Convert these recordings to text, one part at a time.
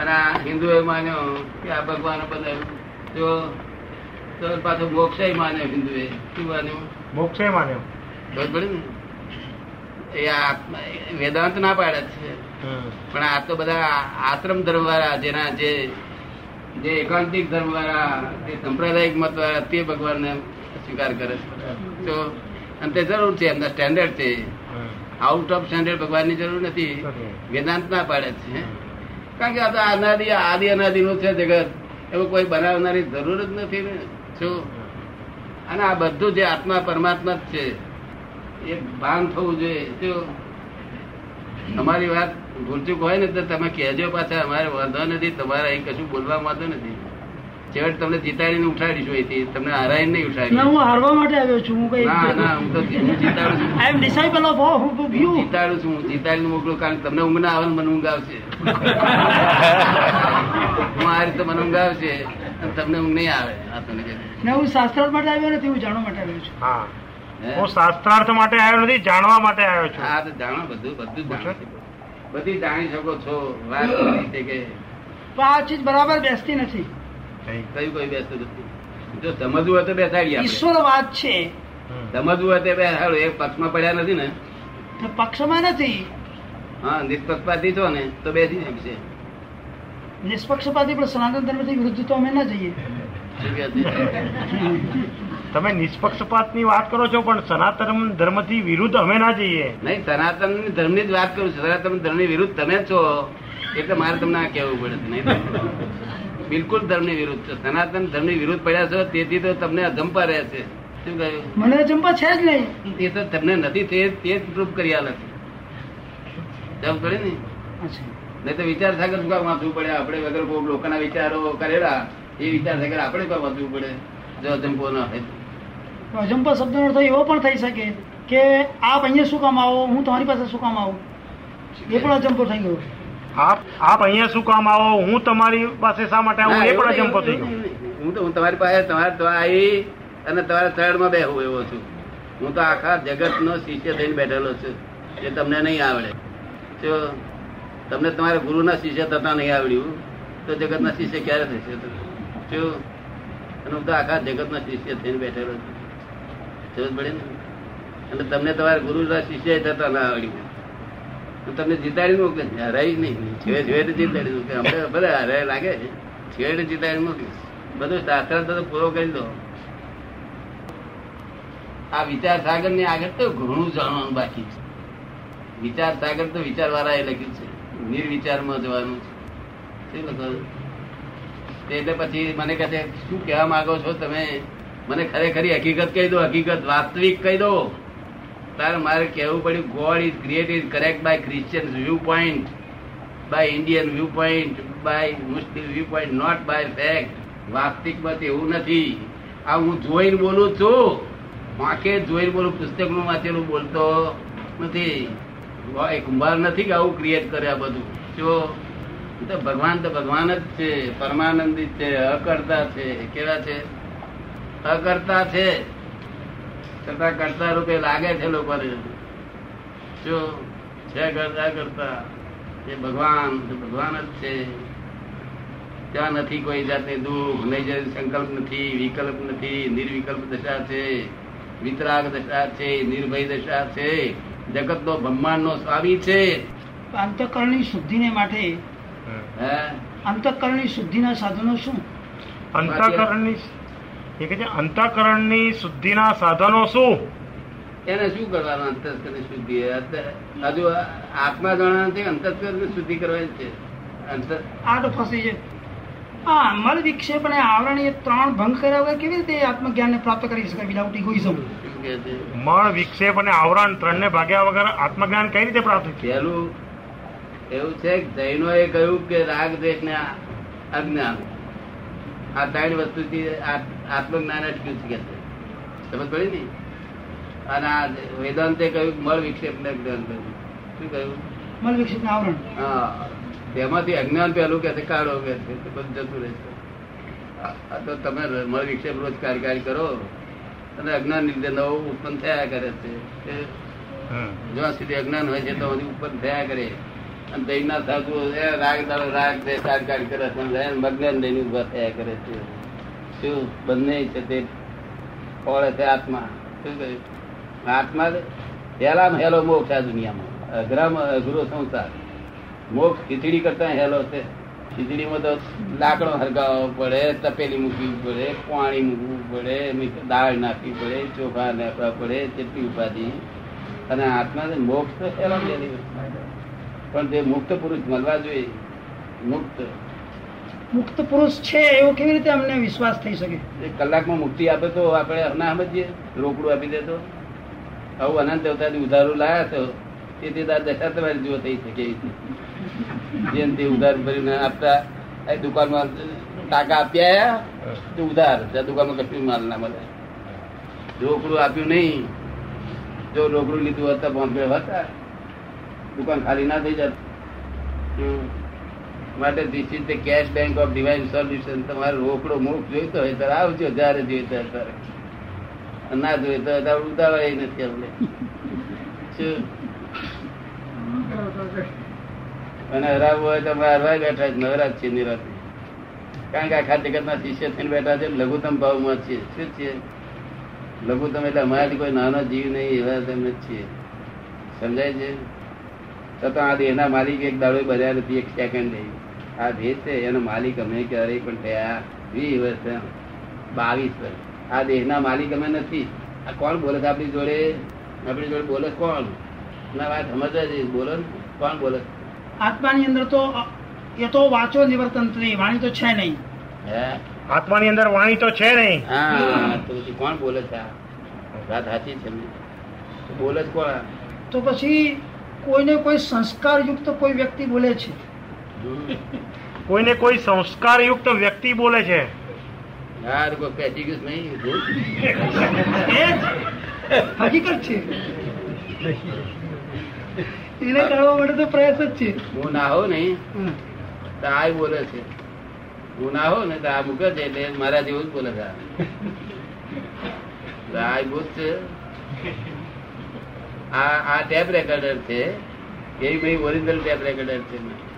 અને આ હિન્દુએ માન્યો કે આ ભગવાન બનાવ્યું જો તો પાછો મોક્ષ માન્યો હિન્દુએ શું માન્યું? મોક્ષે માન્યો. બરોબર ને? એ આત્મા વેદાંત ના પાડે છે. પણ આ તો બધા આશ્રમ ધર્મ વાળા જેના જે જે એકાંતિક ધર્મ વાળા જે સંપ્રદાયિક મત વાળા તે ભગવાનને સ્વીકાર કરે છે. તો અને તે જરૂર છે એમના સ્ટેન્ડર્ડ છે. આઉટ ઓફ સ્ટેન્ડર્ડ ભગવાનની જરૂર નથી. વેદાંત ના પાડે છે. કારણ કે આ તો અનાદિ આદિ અનાદિ નું છે જગત. એવું કોઈ બનાવનારી જરૂર જ નથી ને. શું અને આ બધું જે આત્મા પરમાત્મા જ છે, એ ભાન થવું જોઈએ. જો. તમારી વાત ભૂલચૂક હોય ને તો તમે કહેજો પાછા. અમારે વાંધો નથી. તમારે અહીં કશું બોલવા વાંધો નથી. છેવટ તમને જીતાડીને ઉઠાડીશું અહીંથી. તમને હરાઈને નહીં ઉઠાડી હું હારવા માટે આવ્યો છું. હું કઈ ના ના હું તો જીતાડું છું. I am disciple of of હું જીતાડું છું જીતાડીને મોકલું કારણ કે તમને ઊંઘ ના આવે મને ઊંઘ આવશે. હું આ રીતે મને ઊંઘ આવશે તમને ઊંઘ નહીં આવે. આ તમને કહે. હું શાસ્ત્રાર્થ માટે આવ્યો નથી હું જાણવા માટે આવ્યો છું. હા. હું? શાસ્ત્રાર્થ માટે આવ્યો નથી જાણવા માટે આવ્યો છું. હા તો જાણો બધું બધું જાણો બધી જાણી શકો છો. વાત કે આ ચીજ બરાબર બેસતી નથી. કયું કયું બેસતું જો સમજવું હોય તો બેસાડી ઈશ્વર વાત છે. સમજવું હોય તો બેસાડો એ પક્ષમાં પડ્યા નથી ને. ને પક્ષમાં નથી. હા નિષ્પક્ષપાતી છો ને તો બેસી શકશે નિષ્પક્ષપાતી પણ સનાતન ધર્મથી વિરુદ્ધ તો અમે ના જઈએ. તમે નિષ્પક્ષપાતની વાત કરો છો પણ સનાતન ધર્મથી વિરુદ્ધ અમે ના જઈએ. નહીં સનાતન ધર્મની જ વાત કરું છું. સનાતન ધર્મની વિરુદ્ધ તમે જ છો. એટલે મારે તમને આ કહેવું પડે નહીં બિલકુલ ધર્મની વિરુદ્ધ છે. સનાતન ધર્મની વિરુદ્ધ પડ્યા છો તેથી તો તમને અજંપા રહે છે. શું કહ્યું? મને અજંપા છે જ નહીં. એ તો તમને નથી તે તે જ પ્રૂફ કરી આલે છે. જમ પડે ને? નહીં તો વિચાર સાગર શું કામ વાંચવું પડે? આપણે વગર કોઈ લોકોના વિચારો કરેલા એ વિચાર સાગર આપણે કોઈ વાંચવું પડે? જો અજંપો ન હોય તો. તો અજંપા શબ્દનો અર્થ એવો પણ થઈ શકે કે આપ અહીંયા શું કામ આવો? હું તમારી પાસે શું કામ આવું? એ પણ અજંપો થઈ ગયો આપ આપ અહીંયા શું કામ આવો? હું તમારી પાસે શા માટે આવું? એ પણ અજંપો થઈ ગયો. હું તો હું તમારી પાસે તમારે તો આવી અને તમારા શરણમાં બેહું એવો છું. હું તો આખા જગત નો શિષ્ય થઈને બેઠેલો છું એ તમને નહીં આવડે. જો તમને તમારા ગુરુના શિષ્ય થતા નહીં આવડ્યું તો જગતના શિષ્ય ક્યારે થશે? જો અને હું તો આખા જગતના શિષ્ય થઈને બેઠેલો છું. જરૂર પડે ને? અને તમને તમારા ગુરુના શિષ્ય થતા ના આવડ્યું. હું તમને જીતાડી મોકલે હરાઈ નહીં. છેડે છેડે જીતાડી મોકલે. અમને ભલે હરાય લાગે છેડે જીતાડી મોકલીશ બધું શાસ્ત્ર તો પૂરો કરી દો. આ વિચાર સાગરની આગળ તો ઘણું જાણવાનું બાકી છે. વિચાર સાગર તો વિચાર વાળા એ લખ્યું છે. નિર્વિચારમાં જવાનું છે. એટલે પછી મને કહે છે, શું કહેવા માંગો છો? તમે મને ખરેખરી હકીકત કહી દો, હકીકત વાસ્તવિક કહી દો. તારે મારે કહેવું પડ્યું God is created correct by Christian viewpoint by Indian viewpoint by Muslim viewpoint not by fact વાસ્તવિકમાં એવું નથી. આ હું જોઈને બોલું છું. વાંકે જોઈને બોલું પુસ્તકનું વાંચેલું બોલતો નથી. કુંભાર નથી કે આવું ક્રિએટ કરે આ બધું. જો તો ભગવાન તો ભગવાન જ છે, પરમાનંદિત છે, અકર્તા છે. કેવા છે? અકર્તા છે. છતાં કરતા રૂપે લાગે છે લોકોને. જો છે કરતા કરતા એ ભગવાન તો ભગવાન જ છે. ત્યાં નથી કોઈ જાતની દુઃખ નહીં સંકલ્પ નથી વિકલ્પ નથી નિર્વિકલ્પ દશા છે વિતરાગ દશા છે નિર્ભય દશા છે. જગત નો બ્રહ્માંડ નો સ્વામી છે. અંતઃકરણની શુદ્ધિને માટે હે? અંતઃકરણની શુદ્ધિના સાધનો શું? અંતઃકરણની એ કહે છે અંતઃકરણની શુદ્ધિના સાધનો શું? એને શું કરવાનું અંતસ્કરની શુદ્ધિ? હજુ આત્મા જાણવા નથી અંતસ્કરની શુદ્ધિ કરવાની છે. અંતર આ તો ફસી છે. આ મલ વિક્ષેપ અને આવરણ એ ત્રણ ભંગ કર્યા વગર કેવી રીતે આત્મજ્ઞાનને પ્રાપ્ત કરી શકાય? વિદાઉટ ઇગોઇઝમ છે? મળ વિક્ષેપ અને આવરણ ત્રણને ભાગ્યા વગર આત્મજ્ઞાન કઈ રીતે પ્રાપ્ત થયેલું પહેલું એવું છે કે જૈનો એ કહ્યું કે રાગ દ્વેષ ને અજ્ઞાન. આ ત્રણ વસ્તુથી આ- આત્મજ્ઞાન અટક્યું છે કે સમજ પડી ને? અને આ વેદાંતે કહ્યું મળ વિક્ષેપ ને જ્ઞાન શું કહ્યું? મળ વિક્ષેપ ને આવરણ. હા. તેમાંથી અજ્ઞાન પહેલું કે કાઢો કે છે બધું જતું રહેશે તો તમે મળ વિક્ષેપ રોજ કાર્યકારી કરો અને અજ્ઞાન લીધે નવું ઉત્પન્ન થયા કરે છે. જ્યાં સુધી અજ્ઞાન હોય છે તો ઉત્પન્ન થયા કરે. અને સાધુ એ રાગ દાડો રાગ દે કાર્યકારી કરે છે મગ્ન દહીં ઊભા થયા કરે છે. શું બંને છે તે ફળે છે આત્મા? શું કહ્યું આત્મા હેલામાં હેલો મોક્ષ આ દુનિયામાં. અઘરામ અઘરો સંસાર. મોક્ષ ખીચડી કરતા હેલો છે. ખીચડીમાં તો લાકડો હરગાવવો પડે, તપેલી મૂકવી પડે, પાણી મૂકવું પડે દાળ નાખવી પડે, ચોખા નાખવા પડે ચેટલી ઉપાધિ. અને આત્મા મોક્ષ તો હેલો પણ જે મુક્ત પુરુષ મળવા જોઈએ. મુક્ત. મુક્ત પુરુષ છે એવો કેવી રીતે અમને વિશ્વાસ થઈ શકે? કલાકમાં મુક્તિ આપે તો આપણે ના સમજીએ. રોકડું આપી દે તો. આવું અનંત અવતારથી ઉધારું લાયા તો તેથી તાર દશા તમારી જુઓ થઈ શકે. જેમ તે ઉધાર ભરીને આપતા એ દુકાનમાં ટાકા આપ્યા તો ઉધાર. ત્યાં દુકાનમાં કશું માલ ના મળે. રોકડું આપ્યું નહીં. જો રોકડું લીધું હતા તો બોમ્બે હતા. દુકાન ખાલી ના થઈ જાત. માટે this is the cash bank of divine solution તમારે રોકડો મૂક જોઈતો હોય ત્યારે આવજો જ્યારે જોઈતો હોય ત્યારે ના જોઈતો હોય ત્યારે ઉતાવળ નથી અમને. અને હરાવવું હોય તો અમે હરવાય બેઠા છે નવરાજ છે નિરાતે કારણ કે આખા જગતના શિષ્ય થઈને બેઠા છે, લઘુત્તમ ભાવમાં છીએ શું છીએ લઘુત્તમ એટલે અમારાથી કોઈ નાનો જીવ નહીં, એવા તમે છીએ સમજાય છે? છતાં આ દેહના માલિક એક દાડો બન્યા નથી એક સેકન્ડ નહીં આ ભેદ છે એનો માલિક અમે ક્યારેય પણ થયા વીસ વર્ષ બાવીસ વર્ષ. આ દેહના માલિક અમે નથી. આ કોણ બોલે છે આપણી જોડે? આપણી જોડે બોલે છે કોણ? ના વાત સમજવા જઈએ બોલો કોણ બોલે આત્માની અંદર તો એ તો વાંચો નિવર્તન નહીં વાણી તો છે નહીં. હે? આત્માની અંદર વાણી તો છે નહીં. હા તો પછી કોણ બોલે છે આ? વાત સાચી છે બોલે છે કોણ? તો પછી કોઈને કોઈ સંસ્કાર યુક્ત કોઈ વ્યક્તિ બોલે છે. કોઈને કોઈ સંસ્કારયુક્ત વ્યક્તિ બોલે છે? યાર કોઈ પેચી ગયું નહીં ભૂલ. હકીકત છે. એને કાઢવા માટે તો પ્રયાસ જ છે. હું ના હો નહીં. તો આ બોલે છે. હું ના હો ને તો આ મૂકે છે એટલે મારા જેવું જ બોલે છે આ. બોલ ભૂત છે. આ આ ટેપ રેકોર્ડર છે. એ ભાઈ ઓરિજિનલ ટેપ રેકોર્ડર છે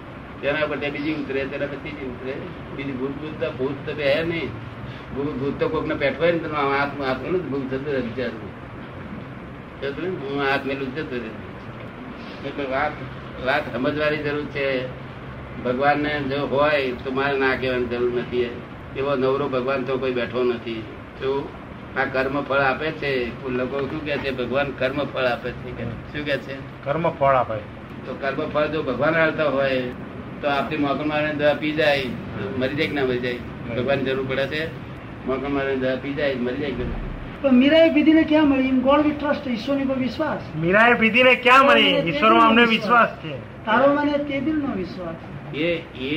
તેના પર બીજી ઉતરે તેના પર ત્રીજી ઉતરે. બીજી ભૂત ભૂત તો ભૂત તો બે હે નહીં. ભૂત ભૂત તો કોકને પેટવાય ને તો હાથમાં હાથ મેલું ભૂત થતું બિચારું. હું હાથ મેલું જતું રહે. એટલે વાત વાત સમજવાની જરૂર છે. ભગવાનને જો હોય તો મારે ના કહેવાની જરૂર નથી. એવો નવરો ભગવાન તો કોઈ બેઠો નથી. તો આ કર્મ ફળ આપે છે? લોકો શું કે છે? ભગવાન કર્મ ફળ આપે છે. શું કે છે? કર્મ ફળ આપે. તો કર્મ ફળ જો ભગવાન હાલતા હોય તો આપણી મોકલ મારે દવા પી જાય મરી જાય કે ના મરી જાય? ભગવાન જરૂર પડે છે. મોકલ મારે દવા પી જાય મરી જાય? પણ મીરાએ પીધીને ક્યાં મળી? ઇન ગોડ વી ટ્રસ્ટ ઈશ્વરની પર વિશ્વાસ. મીરાએ પીધીને ક્યાં મળી? ઈશ્વરમાં અમને વિશ્વાસ. છે. તારો મને તે દિલનો વિશ્વાસ એ એ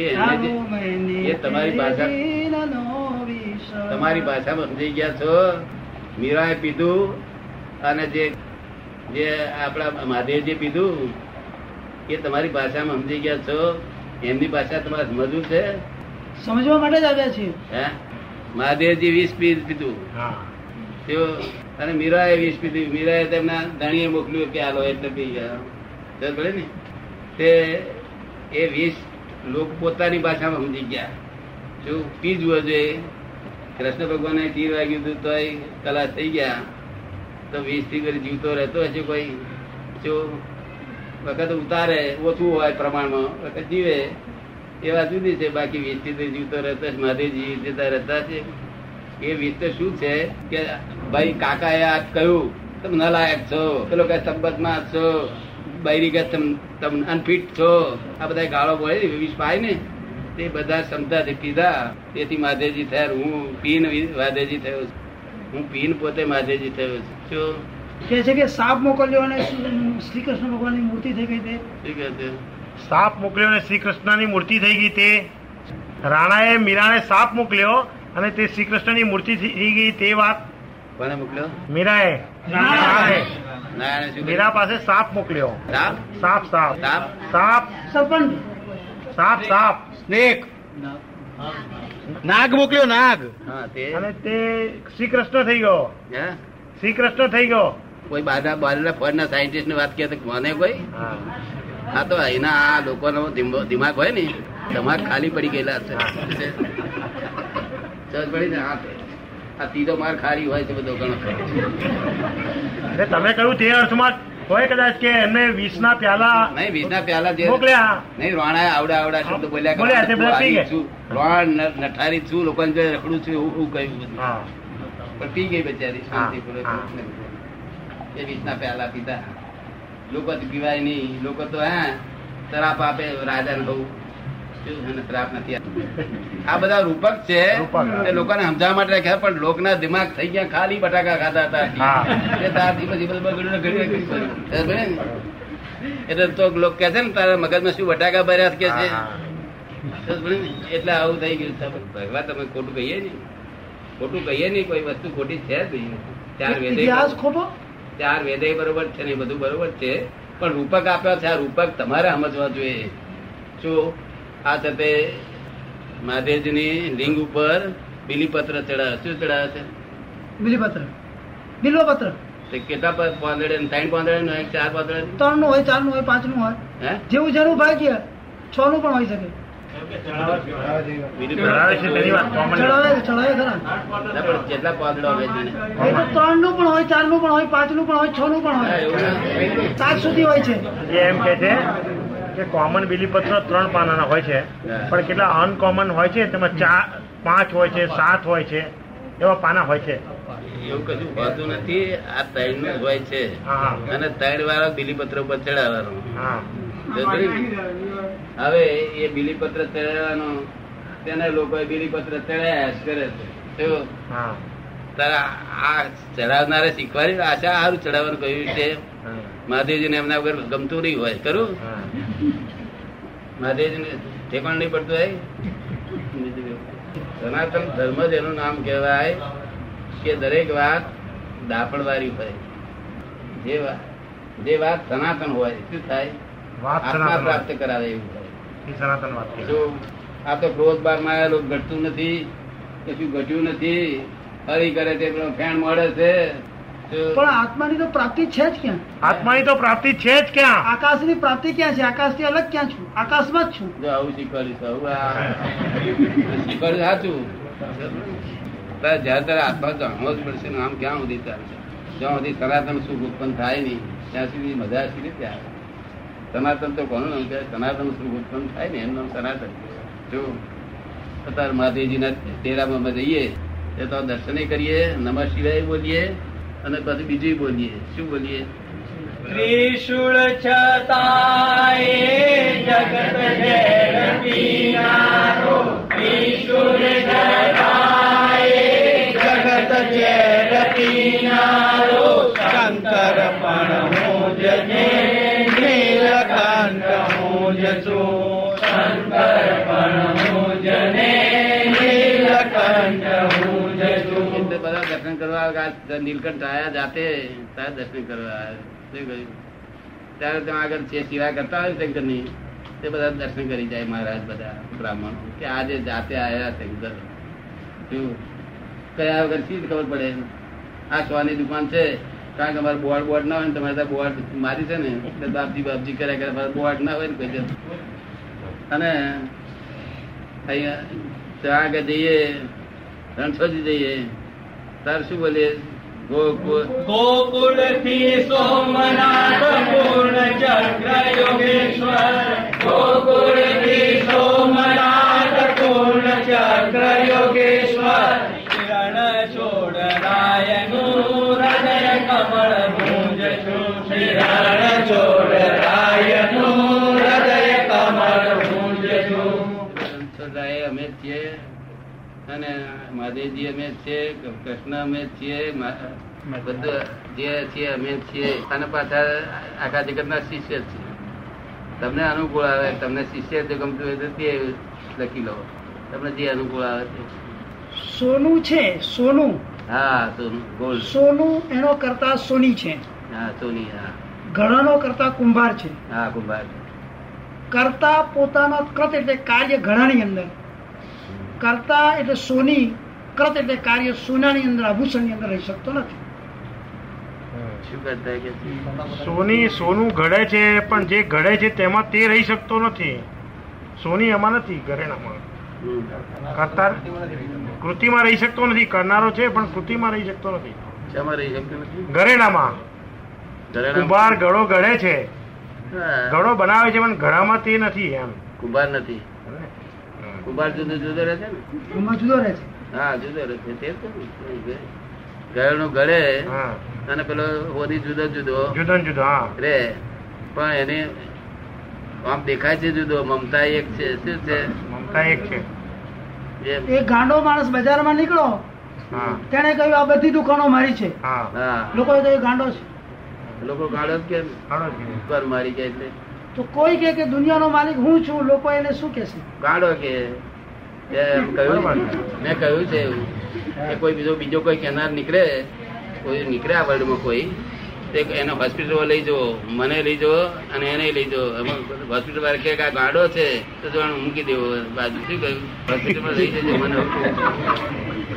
એ તમારી ભાષા તમારી ભાષામાં સમજી ગયા છો? મીરાએ પીધું અને જે જે આપણા મહાદેવજી પીધું એ તમારી ભાષામાં સમજી ગયા છો? એમની ભાષા તમારે સમજવું છે? સમજવા માટે જ આવ્યા છીએ. હે? મહાદેવજી વીસ પીસ પીધું હા. તેઓ અને મીરાએ વીસ પીધું મીરાએ તેમના ધણીએ મોકલ્યું કે આલો એટલે પી ગયા. ભલે ને? તે એ વીસ લોકો પોતાની ભાષામાં સમજી ગયા. જો પી જુઓ જોઈએ કૃષ્ણ ભગવાને તીર વાગ્યું હતું તો કલાક થઈ ગયા. તો વીસથી કરી જીવતો રહેતો હશે કોઈ? જો વખત ઉતારે, ઓછું હોય પ્રમાણમાં. વખત જીવે. એવા જુદી છે, બાકી વીસથી જીવતો રહેતા મહાદેવજી જતા રહેતા છે. એ વીસ શું છે? કે ભાઈ કાકાએ આ કહ્યું, તમે નલાયક છો. પેલો કે સંબંધમાં છો. બૈરી કે તમ અનફિટ છો. આ બધા ગાળો બોલે વીસ પાય ને. તે બધા ક્ષમતાથી પીધા તેથી માધેજી થયા હું, પીન માધેજી થયો છું. હું પીન પોતે માધેજી થયો છું. કે છે કે સાપ મોકલ્યો અને શ્રી કૃષ્ણ ભગવાનની મૂર્તિ થઈ ગઈ તે. સાપ મોકલ્યો અને શ્રી કૃષ્ણની મૂર્તિ થઈ ગઈ તે. રાણાએ મીરાને સાપ મોકલ્યો અને તે શ્રી કૃષ્ણની મૂર્તિ થઈ ગઈ તે વાત. કોને મોકલ્યો? મીરાએ. રાણાએ. મીરા પાસે સાપ મોકલ્યો. સાપ? સાપ સાપ. સાપ? સાપ. સાપ સાપ. સ્નેક. નાગ મોકલ્યો નાગ. તે. અને તે શ્રી કૃષ્ણ થઈ ગયો. હે? શ્રી કૃષ્ણ થઈ ગયો. કોઈ બહારના બહારના ફોરના સાયન્ટિસ્ટની વાત કહે તો મને કોઈ? હા. તો એના આ લોકોનો દિમ- દિમાગ હોય ને દિમાગ ખાલી પડી ગયેલા છે. ને આ આ માર ખાલી હોય છે બધો ઘણો. તમે કહ્યું તે અર્થમાં હોય કદાચ કે એમને વીસના પ્યાલા નહીં વીસના પ્યાલા જે મોકલ્યા. નહીં રોણા આવડા આવડા શબ્દ બોલ્યા બોલ્યા તે બધા પી છું, રોણ નઠારી છું લોકોને રખડું છું એવું એવું કહ્યું બધું. પણ પી ગઈ બચારી શાંતિપૂર્વક. એ વીસના પહેલા પીધા. લોકો પીવાય નહીં. લોકો તો હા શરાપ આપે રાજા ને બહુ. શું? શ્રાપ નથી આ બધા રૂપક છે એ લોકોને સમજાવવા માટે રાખ્યા પણ લોકના દિમાગ થઈ ગયા ખાલી બટાકા ખાતા હતા? એટલે તો લોક કે છે ને તારા મગજમાં શું બટાકા ભર્યા કે છે? એટલે આવું થઈ ગયું. ભગવાન તમે ખોટું કહીએ નહીં. ખોટું કહીએ નહીં કોઈ વસ્તુ ખોટી છે જ નહીં. ચાર વેદ ખોટો? ચાર વેદે બરોબર છે ને બધું બરોબર છે. પણ રૂપક આપ્યા છે આ રૂપક તમારે સમજવા જોઈએ. જો આ તપે મહાદેવજીની લિંગ ઉપર બિલીપત્ર ચડાવે શું ચડાવે છે? બિલીપત્ર. બિલવપત્ર કેટલા પાંદડે ત્રણ પાંદડે એક ચાર પાંદડે? ત્રણનું હોય ચારનું હોય પાંચનું હોય. હે? જેવું જેનું ભાગ્ય છ નું પણ હોઈ શકે. જેટલા પાંદડા હોય ત્રણનું. પણ હોય ચારનું પણ હોય પાંચનું પણ હોય છ નું પણ હોય. સાત સુધી હોય છે. એ એમ કે છે કે કોમન બિલીપત્ર ત્રણ પાનાના હોય છે. પણ કેટલા અનકોમન હોય છે? તેમાં ચાર પાંચ હોય છે સાત હોય છે એવા પાના હોય છે. એવું કશું હોતું નથી. આ ત્રણનું હોય છે. હા અને ત્રણ વાળા બિલીપત્ર ઉપર ચડાવવાનું? હવે એ બિલીપત્ર ચડાવવાનો તેને લોકો બિલીપત્ર ચડાયા જ કરે છે. તારા આ ચડાવનારે શીખવાડી આશા સારું ચડાવવાનું કહ્યું છે મહાદેવજીને એમના વગર ગમતું નહીં હોય. ખરું. મહાદેવજીને ઠેકાણ નહીં પડતું હોય? સનાતન ધર્મ જ એનું નામ કહેવાય કે દરેક વાત દાપણવાળી હોય. જે વાત જે વાત સનાતન હોય શું થાય? આત્મા પ્રાપ્ત કરાવે એવું એ સનાતન વાત જો આ તો ક્રોધ બારમાં આવેલું ઘટતું નથી કશું ઘટ્યું નથી હરી કરે તે ફેણ મળે છે પણ આત્માની તો પ્રાપ્તિ છે જ ક્યાં? આત્માની તો પ્રાપ્તિ છે જ ક્યાં? આકાશની પ્રાપ્તિ ક્યાં છે? આકાશથી અલગ ક્યાં છું? આકાશમાં જ છું. જો આવું શીખવાડ્યું છે આવું આ સાચું. તારે જયારે તારે આત્મા જાણવો જ પડશે આમ ક્યાં સુધી ચાલશે? જ્યાં સુધી સનાતન સુખ ઉત્પન્ન થાય નહીં ત્યાં સુધી મજા સુધી આવે સનાતન તો કોનું નામ કહેવાય સનાતન સુખ ઉત્પન્ન થાય ને એનું સનાતન. જો અત્યારે મહાદેવજીના ડેરામાં જઈએ એ તો દર્શન કરીએ, નમ શિવાય બોલીએ અને પછી બીજું બોલીએ. શું બોલીએ? ત્રિશુળ છતાય જગત જય ત્રિશુળ છતાય જગત જય પીનારો શંકર પણ હું જ શંકર પણ હું નીલકંઠ જ બધા દર્શન કરવા. નીલકંઠ આયા જાતે તારે દર્શન કરવા આવ્યા? ત્યારે ત્યાં આગળ છે સેવા કરતા હોય શંકરની તે બધા દર્શન કરી જાય મહારાજ બધા બ્રાહ્મણ કે આજે જાતે આવ્યા શંકર શું કયા વગર શી ખબર પડે આ સોની દુકાન છે કારણ કે અમારે બોર્ડ બોર્ડ ના હોય ને તમારે બોર્ડ મારી છે ને, એટલે બાપજી બાપજી કર્યા કરે. મારે બોર્ડ ના હોય ને કોઈ અને અહીંયા ત્યાં આગળ જઈએ રણછોડી જઈએ. તાર શું બોલીએ? ગોકુળ. સોમનાથ પૂર્ણ ચક્ર યોગેશ્વર. ગોકુળથી મહાદેવજી અમે છીએ કૃષ્ણ અમે જ છીએ બધું જે છીએ અમે છીએ અને પાછા આખા જગતના શિષ્ય છીએ. તમને અનુકૂળ આવે તમને શિષ્ય જે ગમતું હોય તો તે લખી લો. તમને જે અનુકૂળ આવે તે. સોનું છે સોનું. હા સોનું ગોલ્ડ. સોનું એનો કરતા સોની છે. હા સોની હા. ઘણાનો કરતા કુંભાર છે. હા કુંભાર. કરતા પોતાના કૃત એટલે કાર્ય ઘણાની અંદર. કરતા એટલે સોની કૃત એટલે કાર્ય સોનાની અંદર આભૂષણની અંદર રહી શકતો નથી? સોની સોનું ઘડે છે પણ જે ઘડે છે તેમાં તે રહી શકતો નથી. સોની એમાં નથી ઘરેણામાં. કરતા કૃતિમાં રહી શકતો નથી. કરનારો છે પણ કૃતિમાં રહી શકતો નથી. ઘરેણામાં. ઘરેણામાં? કુંભાર ઘડો ઘડે છે. ઘડો બનાવે છે પણ ઘડામાં તે નથી એમ. કુંભાર નથી. કુંભાર જુદો જુદો રહે છે ને? જુદો રહે છે. હા જુદો તે ઘરનું અને પેલો હોદી જુદો જુદો જુદો જુદો રે. પણ એને આમ દેખાય છે જુદો મમતા એક છે. શું છે? મમતા એક છે. એક ગાંડો માણસ બજારમાં નીકળો તેને કહ્યું આ બધી દુકાનો મારી છે. હા. હા. કહ્યું ગાંડો છે. લોકો ગાંડો જ કેમ? છે પર મારી ગયા એટલે. તો કોઈ કે કે દુનિયાનો માલિક હું છું. લોકો એને શું કહેશે? ગાંડો કે. એમ કહ્યું મેં કહ્યું છે એવું કે કોઈ બીજો બીજો કોઈ કેનાર નીકળે કોઈ નીકળે આ વર્લ્ડમાં કોઈ તે એને હોસ્પિટલમાં લઈ જવો મને લઈ જવો અને એને લઈ જવો એમાં હોસ્પિટલ વાળા કે આ ગાડો છે તો જોવાનું મૂકી દેવો. બાજુ શું કહ્યું? હોસ્પિટલમાં લઈ જજો મને.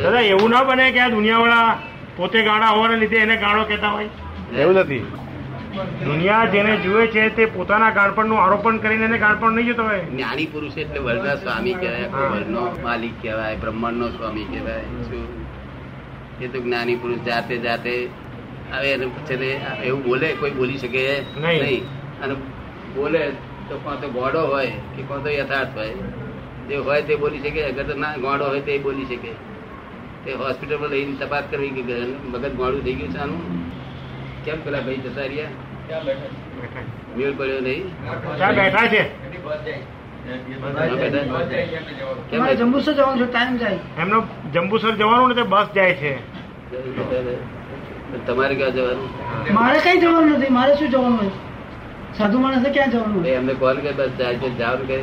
દાદા એવું ના બને કે આ દુનિયાવાળા પોતે ગાડા હોવાને લીધે એને ગાડો કહેતા હોય. એવું નથી. દુનિયા જેને જુએ છે તે પોતાના ગાળપણનું આરોપણ કરીને એને ગાળપણ નહીં જોતો હોય. જ્ઞાની પુરુષ એટલે વર્લ્ડના સ્વામી કહેવાય વર્ગનો માલિક કહેવાય બ્રહ્માંડનો સ્વામી કહેવાય એ તો જ્ઞાની પુરુષ જાતે જાતે હવે એને પછી એવું બોલે કોઈ બોલી શકે નહીં. નહીં. અને બોલે તો કોણ તો ગોડો હોય કે કોણ તો યથાર્થ હોય. જે હોય તે બોલી શકે અગર તો ના ગોડો હોય તે બોલી શકે. તે હોસ્પિટલમાં લઈને તપાસ કરવી કે મગજ ગોળું થઈ ગયું છે આનું? કેમ પેલા ભાઈ જતા રહ્યા? મેળ પડ્યો નહીં? બેઠા છે? જંબુસર જવાનું છે? ટાઈમ જાય. એમનો જંબુસર જવાનું ને બસ જાય છે. તમારે ક્યાં જવાનું? મારે કઈ જવાનું નથી. મારે શું જવાનું સાધુ માણસે ક્યાં જવાનું એમને કોલ કે બસ જાય છે જાવ કે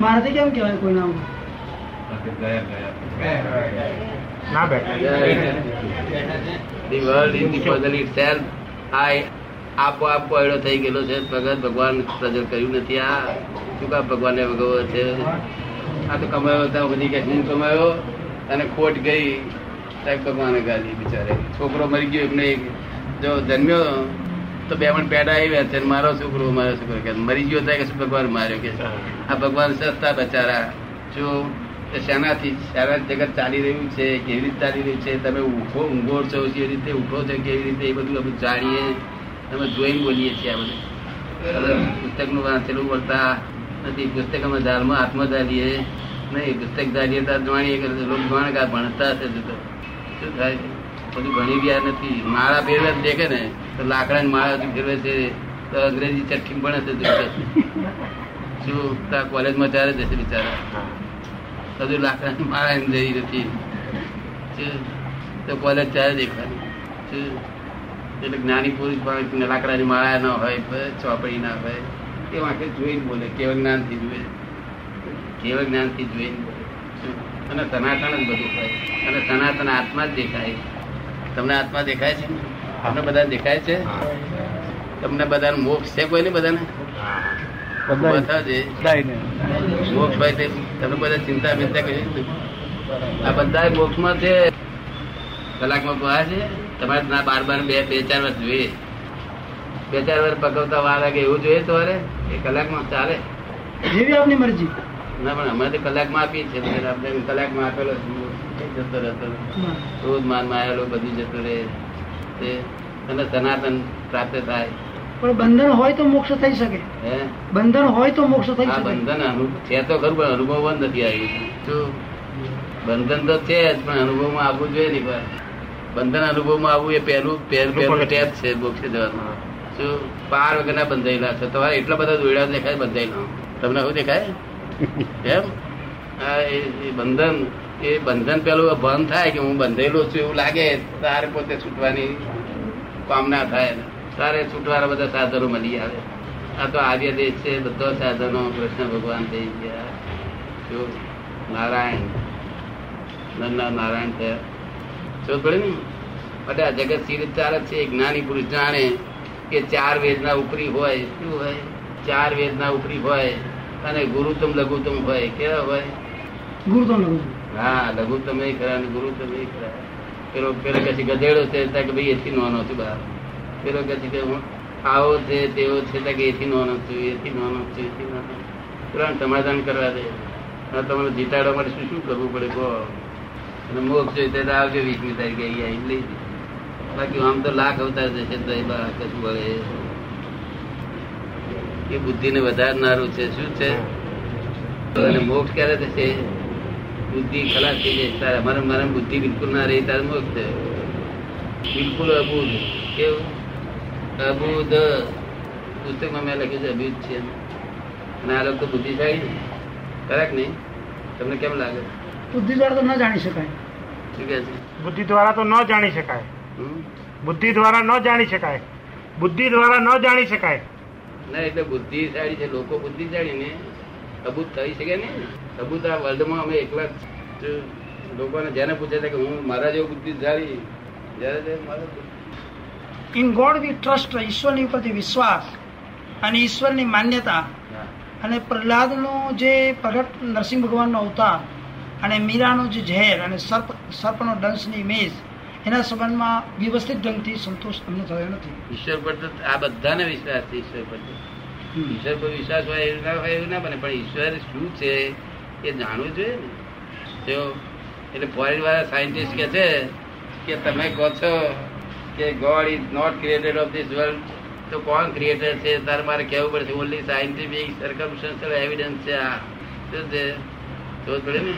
મારાથી કેમ કહેવાય કોઈ નામ? ના બેઠા. The world is the puzzle itself આ આપોઆપ એડો થઈ ગયેલો છે. ભગત ભગવાન સજલ કર્યું નથી. આ શું કામ ભગવાનને ભગવો છે? આ તો કમાયો ત્યાં બધી કે હું કમાયો. અને ખોટ ગઈ. સાહેબ, ભગવાને ગાલી બિચારે. છોકરો મરી ગયો, એમને જો જન્મ્યો, તો બે પણ પેડા આવ્યા છે. મારો છોકરો મારો છોકરો કે મરી ગયો ત્યાં કે ભગવાન માર્યો કે? આ ભગવાન સસ્તા બચારા. જો શેનાથી સારા જગત ચાલી રહ્યું છે, કેવી રીતે ચાલી રહ્યું છે, તમે ઊંઘો ઊંઘો છો, કેવી રીતે ઉઠો છો, કેવી રીતે એ બધું અમે જાણીએ, અમે જોઈને બોલીએ છીએ આ બધું પુસ્તકનું વાંચેલું બોલતા નથી પુસ્તક અમે ધારમાં હાથમાં ધારીએ નહીં, પુસ્તક ધારીએ ત્યાં જાણીએ કે લોકો જાણે કે આ ભણતા હશે તો તો. શું થાય? બધું ભણી ગયા નથી માળા ફેરવે દેખે ને, તો લાકડાની માળા ફેરવે છે, તો અંગ્રેજી ચટકી પણ હશે શું કોલેજમાં ચાલે જશે બિચારા હજુ લાકડાની માળા એમ જઈ નથી? તો કોલેજ ત્યારે દેખાય. શું? એટલે જ્ઞાની પુરુષ પણ લાકડાની માળા ના હોય ચોપડી ના હોય એ વાંકે જોઈને બોલે કેવળ જ્ઞાનથી જુએ? કેવળ જ્ઞાનથી જોઈને બોલે. અને સનાતન જ બધું હોય. અને સનાતન આત્મા જ દેખાય. તમને આત્મા દેખાય છે? તમને બધા દેખાય છે? તમને બધાને મોક્ષ છે કોઈને બધાને? બતાવજે મોક્ષ ભાઈ તે તમે બધા ચિંતા બિંતા કરી આ બધા મોક્ષમાં છે. કલાકમાં પહોંચે છે? તમારે ના બાર બાર બે બે ચાર વર્ષ જોઈએ. બે ચાર વર્ષ પકવતા વાર લાગે એવું જોઈએ તમારે? એ કલાકમાં ચાલે. જેવી આપની મરજી. ના પણ અમે તો કલાકમાં આપીએ છીએ. કલાક આપણે કલાકમાં આપેલો. જતો રહેતો ક્રોધ માનમાં આવેલો બધું જતો રહે. તે અને સનાતન પ્રાપ્ત થાય. પણ બંધન હોય તો મોક્ષ થઈ શકે. હે? બંધન હોય તો મોક્ષ થઈ આ શકે. બંધન છે તો ખરું પણ અનુભવમાં નથી આવ્યું. બંધન તો છે જ પણ અનુભવમાં આવવું જોઈએ નહીં પણ. બંધન અનુભવમાં આવવું એ પહેલું પહેલું પહેલું સ્ટેપ છે મોક્ષે જવાનું. શું પાર વગરના બંધાયેલા છે તમારે એટલા બધા દોડ્યા દેખાય બંધાયેલા. તમને શું દેખાય? એમ? આ એ- એ બંધન એ બંધન પેલું ભાન થાય કે હું બંધેલો છું એવું લાગે તારે પોતે છૂટવાની કામના થાય. તારે છૂટવાના બધા સાધનો મળી આવે. આ તો આર્ય દેશ છે બધા સાધનો કૃષ્ણ ભગવાન થઈ ગયા. જો નારાયણ નન્ના નારાયણ થયા જો થોડી ને આ જગત સી રીતે ચાલે છે જ્ઞાની પુરુષ જાણે કે ચાર વેદના ઉપરી હોય શું હોય? ચાર વેદના ઉપરી હોય અને ગુરુતમ લઘુત્તમ હોય કેવા હોય? ગુરુતમ હા લઘુત્તમ એ ખરા અને ગુરુત્તમ એ ખરા. પેલો પેલો પછી ગધેડો છે ત્યાં કે ભાઈ એથી નોનો છું બહાર પેલો કે છે કે આવો છે, તેવો છે કે એથી નોનો છું એથી નોનો છું એથી નોનો પેલા સમાધાન કરવા દે. હવે તમારે જીતાડવા માટે શું શું કરવું પડે, કહો. અને મોક્ષ જોઈએ તો આવજો વીસમી તારીખે અહીંયા આવીને લઈ જજો. બાકી આમ તો લાખ અવતાર જશે તો કશું વળે એ બુદ્ધિને વધારનારું છે, શું છે? અને મોક્ષ ક્યારે થશે? બુદ્ધિ ખલાસ થઈ જાય, તારે અમારે મારે બુદ્ધિ બિલકુલ ના રહી, તારે મોક્ષ છે. બિલકુલ અબુધ કેવું? અબુધ પુસ્તકમાં મેં લખ્યું છે અબુધ છે. અને આ લોકો બુદ્ધિશાળી ને કરેક્ટ નહીં. તમને કેમ લાગે? બુદ્ધિ દ્વારા તો ન જાણી શકાય. શું કે છે? બુદ્ધિ દ્વારા તો ન જાણી શકાય. બુદ્ધિ દ્વારા ન જાણી શકાય. બુદ્ધિ દ્વારા ન જાણી શકાય. ના એટલે બુદ્ધિશાળી છે. લોકો બુદ્ધિશાળી ને અબૂત થઈ શકે ને. અબૂત આ વર્લ્ડમાં અમે એકલા જ લોકોને જેને પૂછે છે કે હું મારા જેવું બુદ્ધિશાળી? જ્યારે મારા બુદ્ધિ- ઇન ગોડ વી ટ્રસ્ટ ઈશ્વરની ઉપરથી વિશ્વાસ અને ઈશ્વરની માન્યતા. અને પ્રહલાદનો જે પ્રગટ નરસિંહ ભગવાનનો અવતાર અને મીરાનો જે ઝેર અને સર્પ સર્પનો ડંશની ઇમેજ એના સંબંધમાં વ્યવસ્થિત ઢંગથી સંતોષ અમને થયો નથી. ઈશ્વર પર તો આ બધાને વિશ્વાસ છે ઈશ્વર પર ઈશ્વર પર વિશ્વાસ હોય એવું ના હોય એવું ના બને પણ ઈશ્વર શું છે એ જાણવું જોઈએ ને. જો એટલે ફોરેન વાળા સાયન્ટિસ્ટ કે છે કે તમે કહો છો કે God is not created of this world તો કોણ ક્રિએટર છે? તારે મારે કહેવું પડશે. ઓનલી સાયન્ટિફિક સર્કમસ્ટન્શિયલ એવિડન્સ છે આ. શું છે? તો થોડે ને?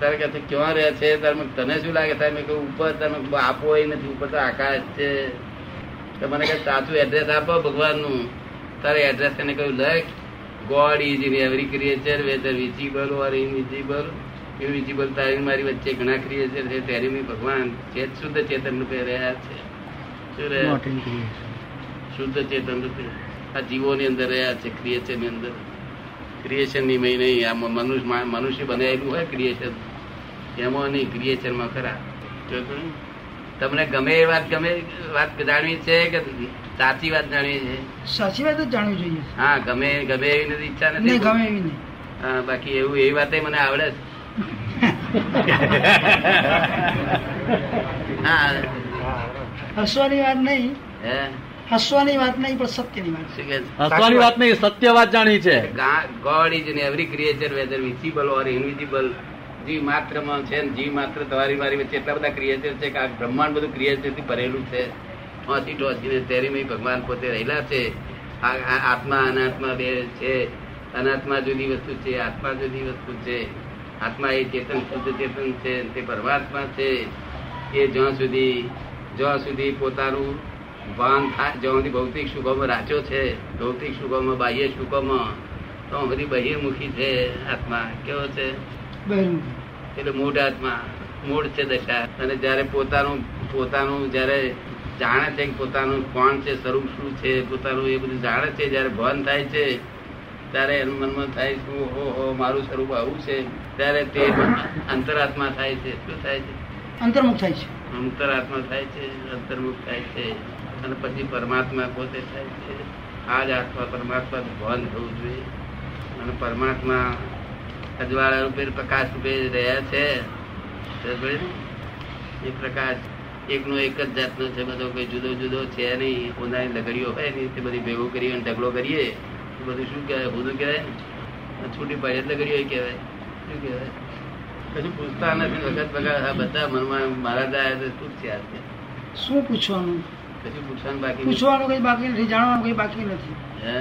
તારે કહે છે, ક્યાં રહે છે? તારે તને શું લાગે? થાય મેં કહ્યું, ઉપર તમે આપો એ નથી, ઉપર તો આકાશ છે. તો મને કહે, સાચું એડ્રેસ આપો ભગવાનનું. તારે એડ્રેસ એને કહ્યું, લખ God is in every creature whether visible or invisible invisible તારી મારી વચ્ચે ઘણા ક્રિએચર છે મેં ભગવાન ચેત શુદ્ધ ચેતન રૂપે રહ્યા છે. શુદ્ધ ચેતન રૂપે આ જીવોની અંદર રહ્યા છે ક્રિએશનની અંદર. ક્રિએશનની મય નહીં આ મનુષ્ય મા- મનુષ્ય બનાવેલું હોય ક્રિએશન એમાં નહીં ક્રિએચરમાં ખરા. તમને ગમે એ વાત ગમે વાત જાણવી છે કે સાચી વાત જાણવી છે? સાચી વાત જ જાણવી જોઈએ. હા ગમે ગમે એવી નથી ઈચ્છા નહીં નથી ગમે એવી નહીં. હા, બાકી એવું એવી વાતે મને આવડે છે હા હસવાની વાત નહીં. હે? હસવાની વાત નહીં પણ સત્યની વાત. શું કે હસવાની વાત. નહીં સત્ય વાત જાણી છે. God is in every creature whether visible or invisible જીવ માત્રમાં છે ને જીવ માત્ર તમારી મારી વચ્ચે એટલા બધા ક્રિએચર છે કે આ બ્રહ્માંડ બધું ક્રિએચરથી ભરેલું છે. ટોસી ઠોસીને તેરીમાં ભગવાન પોતે રહેલા છે. આ આ આત્મા અનાત્મા બે છે. અનાત્મા જુદી વસ્તુ છે આત્મા જુદી વસ્તુ છે. આત્મા એ ચેતન શુદ્ધ ચેતન છે તે પરમાત્મા છે. એ જ્યાં સુધી જ્યાં સુધી પોતાનું ભાન થાય જ્યાં સુધી ભૌતિક સુખોમાં રાચો છે ભૌતિક સુખોમાં બાહ્ય સુખોમાં તો બધી બહિર્મુખી છે આત્મા. કેવો છે? એટલે મૂળ આત્મા મૂળ છે દશા. અને જ્યારે પોતાનું પોતાનું જ્યારે જાણે છે કે પોતાનું કોણ છે સ્વરૂપ શું છે પોતાનું એ બધું જાણે છે જ્યારે ભાન થાય છે ત્યારે એનું મનમાં થાય છે ઓહો હો મારું સ્વરૂપ આવું છે. ત્યારે તે અંતરાત્મા થાય છે. શું થાય છે? અંતર્મુખ થાય છે. અંતરાત્મા થાય છે, અંતર્મુખ થાય છે, અને પછી પરમાત્મા પોતે થાય છે. આ જ આત્મા પરમાત્મા ભવન થવું જોઈએ. અને પરમાત્મા અજવાળા રૂપે પ્રકાશ રૂપે રહ્યા છે. એ પ્રકાશ એકનો એક જ જાતનો છે. બધો કોઈ જુદો જુદો છે નહીં. પોતાની લગડીઓ હોય નહીં તે બધી ભેગું કરી અને ઢગલો કરીએ. તો બધું શું કહેવાય? બધું કહેવાય છૂટી પડે લગડીઓ કહેવાય. શું કહેવાય? કશું પૂછતા નથી વખત બગાડ આ બધા મનમાં મારા જાય તો શું છે આજે છે? શું પૂછવાનું? કશું પૂછવાનું બાકી પૂછવાનું કઈ બાકી નથી જાણવાનું કઈ બાકી નથી. હે?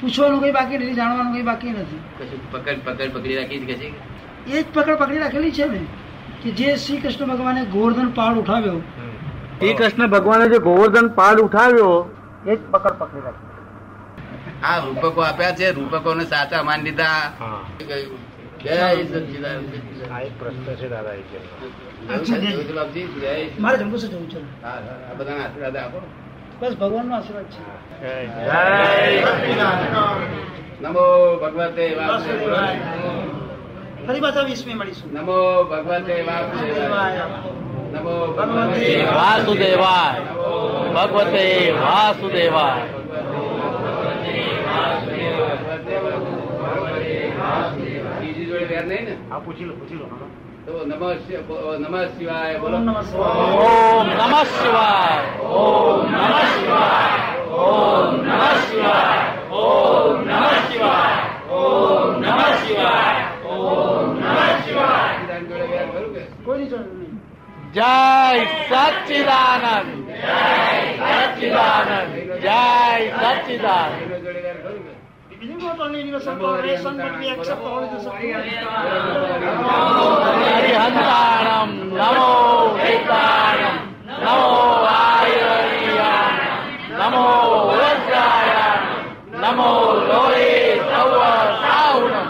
પૂછવાનું કઈ બાકી નથી જાણવાનું કઈ બાકી નથી. કશું પકડ પકડ પકડી રાખી છે કશી એ જ પકડ પકડી રાખેલી છે ને કે જે શ્રી કૃષ્ણ ભગવાને ગોવર્ધન પહાડ ઉઠાવ્યો. શ્રી કૃષ્ણ ભગવાને જે ગોવર્ધન પાડ ઉઠાવ્યો એ જ પકડ પકડી રાખી આ રૂપકો આપ્યા છે રૂપકોને સાચા માન લીધા હા, આ બધાને આશીર્વાદ બસ છે. નમો ભગવતે ફરી પાછા વીસમી મળીશું. નમો ભગવતે વાસુદેવાય. નમો ભગવતે વાસુદેવાય. ભગવતે વાસુદેવાય. બીજી જોડે વેર નહીં ને આ પૂછી લો પૂછી લો હા. તો નમઃ શિવાય નમઃ શિવાય બોલો ઓમ નમઃ શિવાય. ઓમ નમઃ શિવાય ઓમ નમઃ શિવાય ઓમ નમઃ શિવાય ઓમ નમઃ શિવાય ઓમ નમઃ શિવાય ઓમ નમઃ શિવાય સચ્ચિદાનંદ જોડે વ્યાર ખરું કે? કોઈની જરૂર નહીં જય સચ્ચિદાનંદ જય સચ્ચિદાનંદ જય સચ્ચિદાનંદ એનો જોડે વ્યાર ખરું કે? Universal but we accept all the નમો નમો નમો નમો લોહે સવ સાઉણમ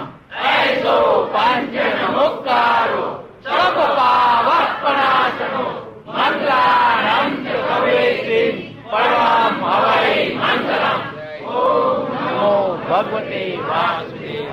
એસો પાંચન મુક્તારો સબ પાવપનાશનો મંગલાણમ ચ કવેસિન પરમં ભગવતે વાસુદેવ